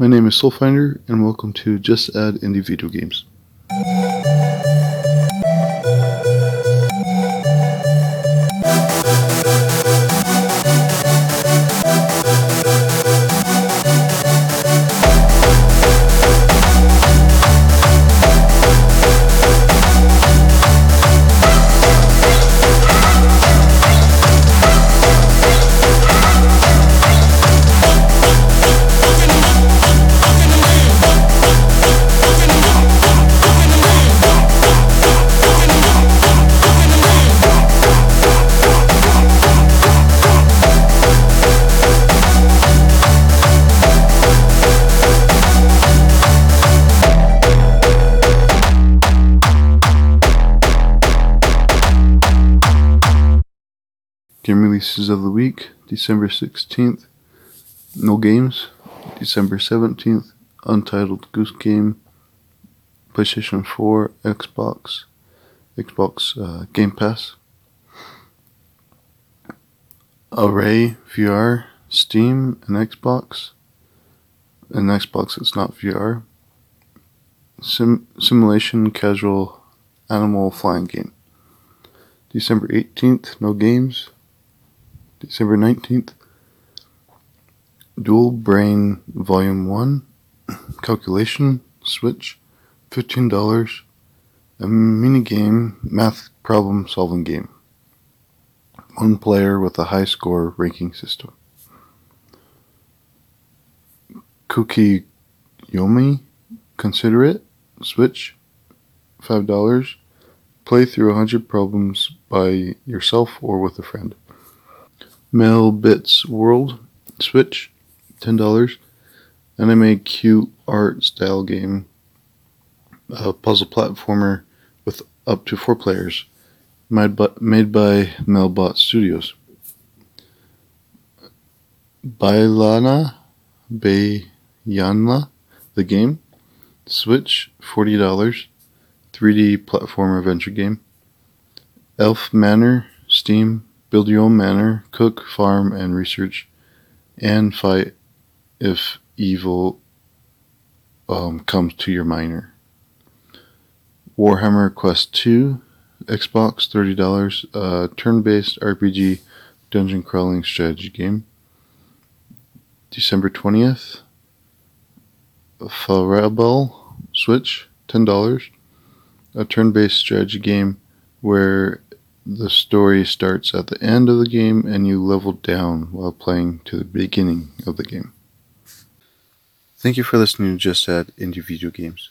My name is Soulfinder, and welcome to Just Add Indie Video Games. Game releases of the week December 16th, No Games. December 17th, Untitled Goose Game. PlayStation 4, Xbox, Xbox uh, Game Pass. Array VR, Steam, and Xbox. And Xbox, it's not VR. Sim- simulation Casual Animal Flying Game. December 18th, No Games. December 19th, Dual Brain Volume 1, Calculation, Switch, $15, a mini game, math problem solving game. One player with a high score ranking system. Cookie Yomi, Consider It, Switch, $5. Play through 100 problems by yourself or with a friend. Melbits World Switch, ten dollars. Anime cute art style game, a puzzle platformer with up to four players, made by, made by Melbot Studios. Bailana, Bayanla, the game, Switch, forty dollars, 3D platformer adventure game. Elf Manor, Steam, build your own manor, cook, farm, and research, and fight if evil um, comes to your miner. Warhammer Quest 2, Xbox, $30, uh, turn based RPG dungeon crawling strategy game. December 20th, Farabel Switch, $10, a turn based strategy game where the story starts at the end of the game and you level down while playing to the beginning of the game. Thank you for listening to Just Add Indie Video Games.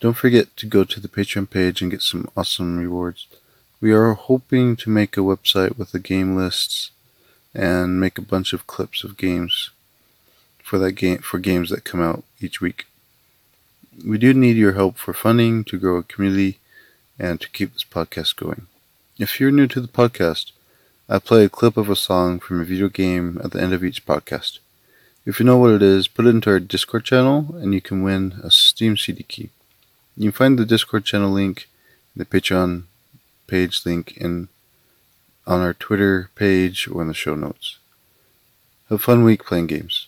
Don't forget to go to the Patreon page and get some awesome rewards. We are hoping to make a website with the game lists and make a bunch of clips of games for that game for games that come out each week. We do need your help for funding to grow a community and to keep this podcast going. If you're new to the podcast, I play a clip of a song from a video game at the end of each podcast. If you know what it is, put it into our Discord channel and you can win a Steam CD key. You can find the Discord channel link, the Patreon page link in on our Twitter page or in the show notes. Have a fun week playing games.